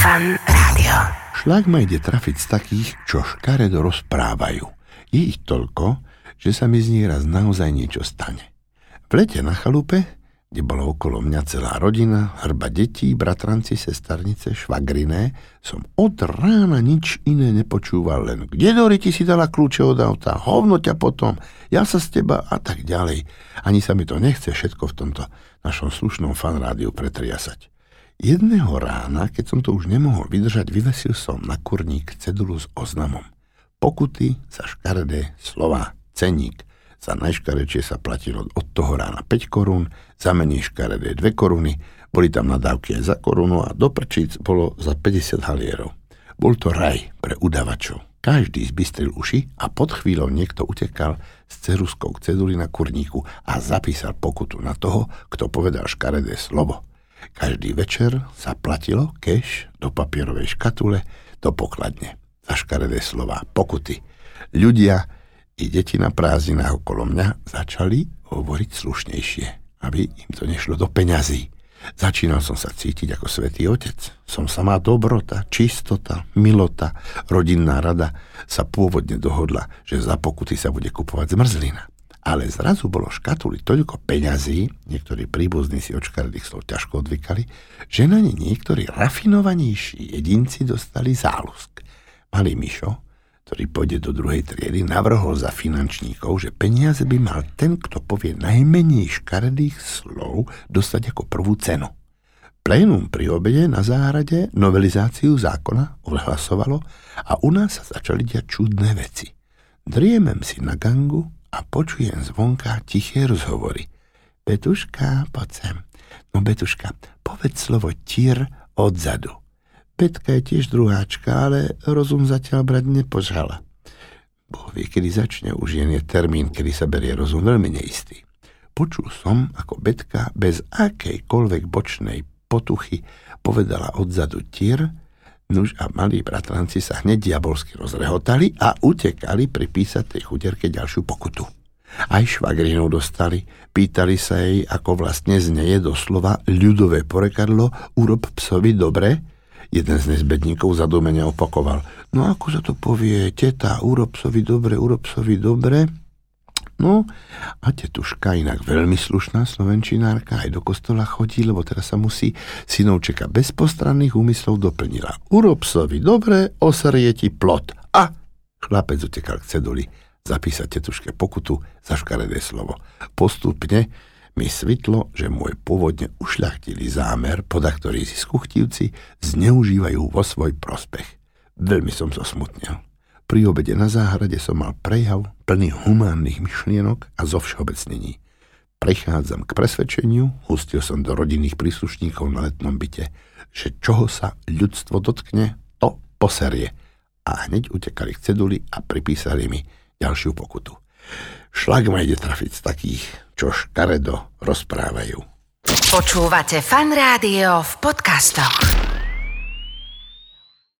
Fan Rádio. Šlak ma ide trafiť z takých, čo škaredo rozprávajú. Je ich toľko, že sa mi z nich raz naozaj niečo stane. V lete na chalupe, kde bola okolo mňa celá rodina, hrba detí, bratranci, sestarnice, švagriné, som od rána nič iné nepočúval, len kde Dori ti si dala kľúče od auta, hovno ťa potom, ja sa z teba a tak ďalej. Ani sa mi to nechce všetko v tomto našom slušnom fanrádiu pretriasať. Jedného rána, keď som to už nemohol vydržať, vyvesil som na kurník cedulu s oznamom. Pokuty za škaredé slova, ceník. Za najškarečie sa platilo od toho rána 5 korún, za menej škaredé 2 koruny, boli tam nadávky aj za korunu a do prčíc bolo za 50 halierov. Bol to raj pre udavačov. Každý zbystril uši a pod chvíľou niekto utekal s ceruskou k ceduli na kurníku a zapísal pokutu na toho, kto povedal škaredé slovo. Každý večer sa platilo keš do papierovej škatule, do pokladne. Za škaredé slova pokuty. Ľudia i deti na prázdninách okolo mňa začali hovoriť slušnejšie, aby im to nešlo do peňazí. Začínal som sa cítiť ako svätý otec. Som samá dobrota, čistota, milota, rodinná rada sa pôvodne dohodla, že za pokuty sa bude kupovať zmrzlina ale zrazu bolo škatuli toľko peňazí, niektorí príbuzní si od škaredých slov ťažko odvykali, že na ne niektorí rafinovanejší jedinci dostali zálusk. Malý Mišo, ktorý pôjde do druhej triedy, navrhol za finančníkov, že peniaze by mal ten, kto povie najmenej škaredých slov, dostať ako prvú cenu. Plénum pri obede na záhrade novelizáciu zákona odhlasovalo a u nás sa začali diať čudné veci. Driemem si na gangu a počujem zvonka tiché rozhovory. Betuška, poď sem. No Betuška, povedz slovo tír odzadu. Petka je tiež druháčka, ale rozum zatiaľ brať nepožala. Boh vie, kedy začne, už jen je termín, kedy sa berie rozum veľmi neistý. Počul som, ako Betka bez akejkoľvek bočnej potuchy povedala odzadu tír, Nuž a malí bratranci sa hneď diabolsky rozrehotali a utekali pripísať tej chuderke ďalšiu pokutu. Aj švagrinu dostali, pýtali sa jej, ako vlastne znieje doslova ľudové porekadlo urob psovi dobre. Jeden z nezbedníkov zadumene opakoval, no ako sa to povie, teta, urob psovi dobre, urob psovi dobre. No a tetuška, inak veľmi slušná slovenčinárka, aj do kostola chodí, lebo teraz sa musí synovčeka bez postranných úmyslov doplnila. Urob sovi dobre, osrie ti plot. A chlapec utekal k ceduli zapísať tetuške pokutu za škaredé slovo. Postupne mi svitlo, že môj pôvodne ušľachtilý zámer, poda ktorý si skuchtivci zneužívajú vo svoj prospech. Veľmi som zosmutnil. Pri obede na záhrade som mal prejav plný humánnych myšlienok a zovšeobecnení. Prechádzam k presvedčeniu, hustil som do rodinných príslušníkov na letnom byte, že čoho sa ľudstvo dotkne, to poserie. A hneď utekali k ceduli a pripísali mi ďalšiu pokutu. Šlak ma ide trafiť z takých, čo škaredo rozprávajú. Počúvate fan rádio v podcastoch.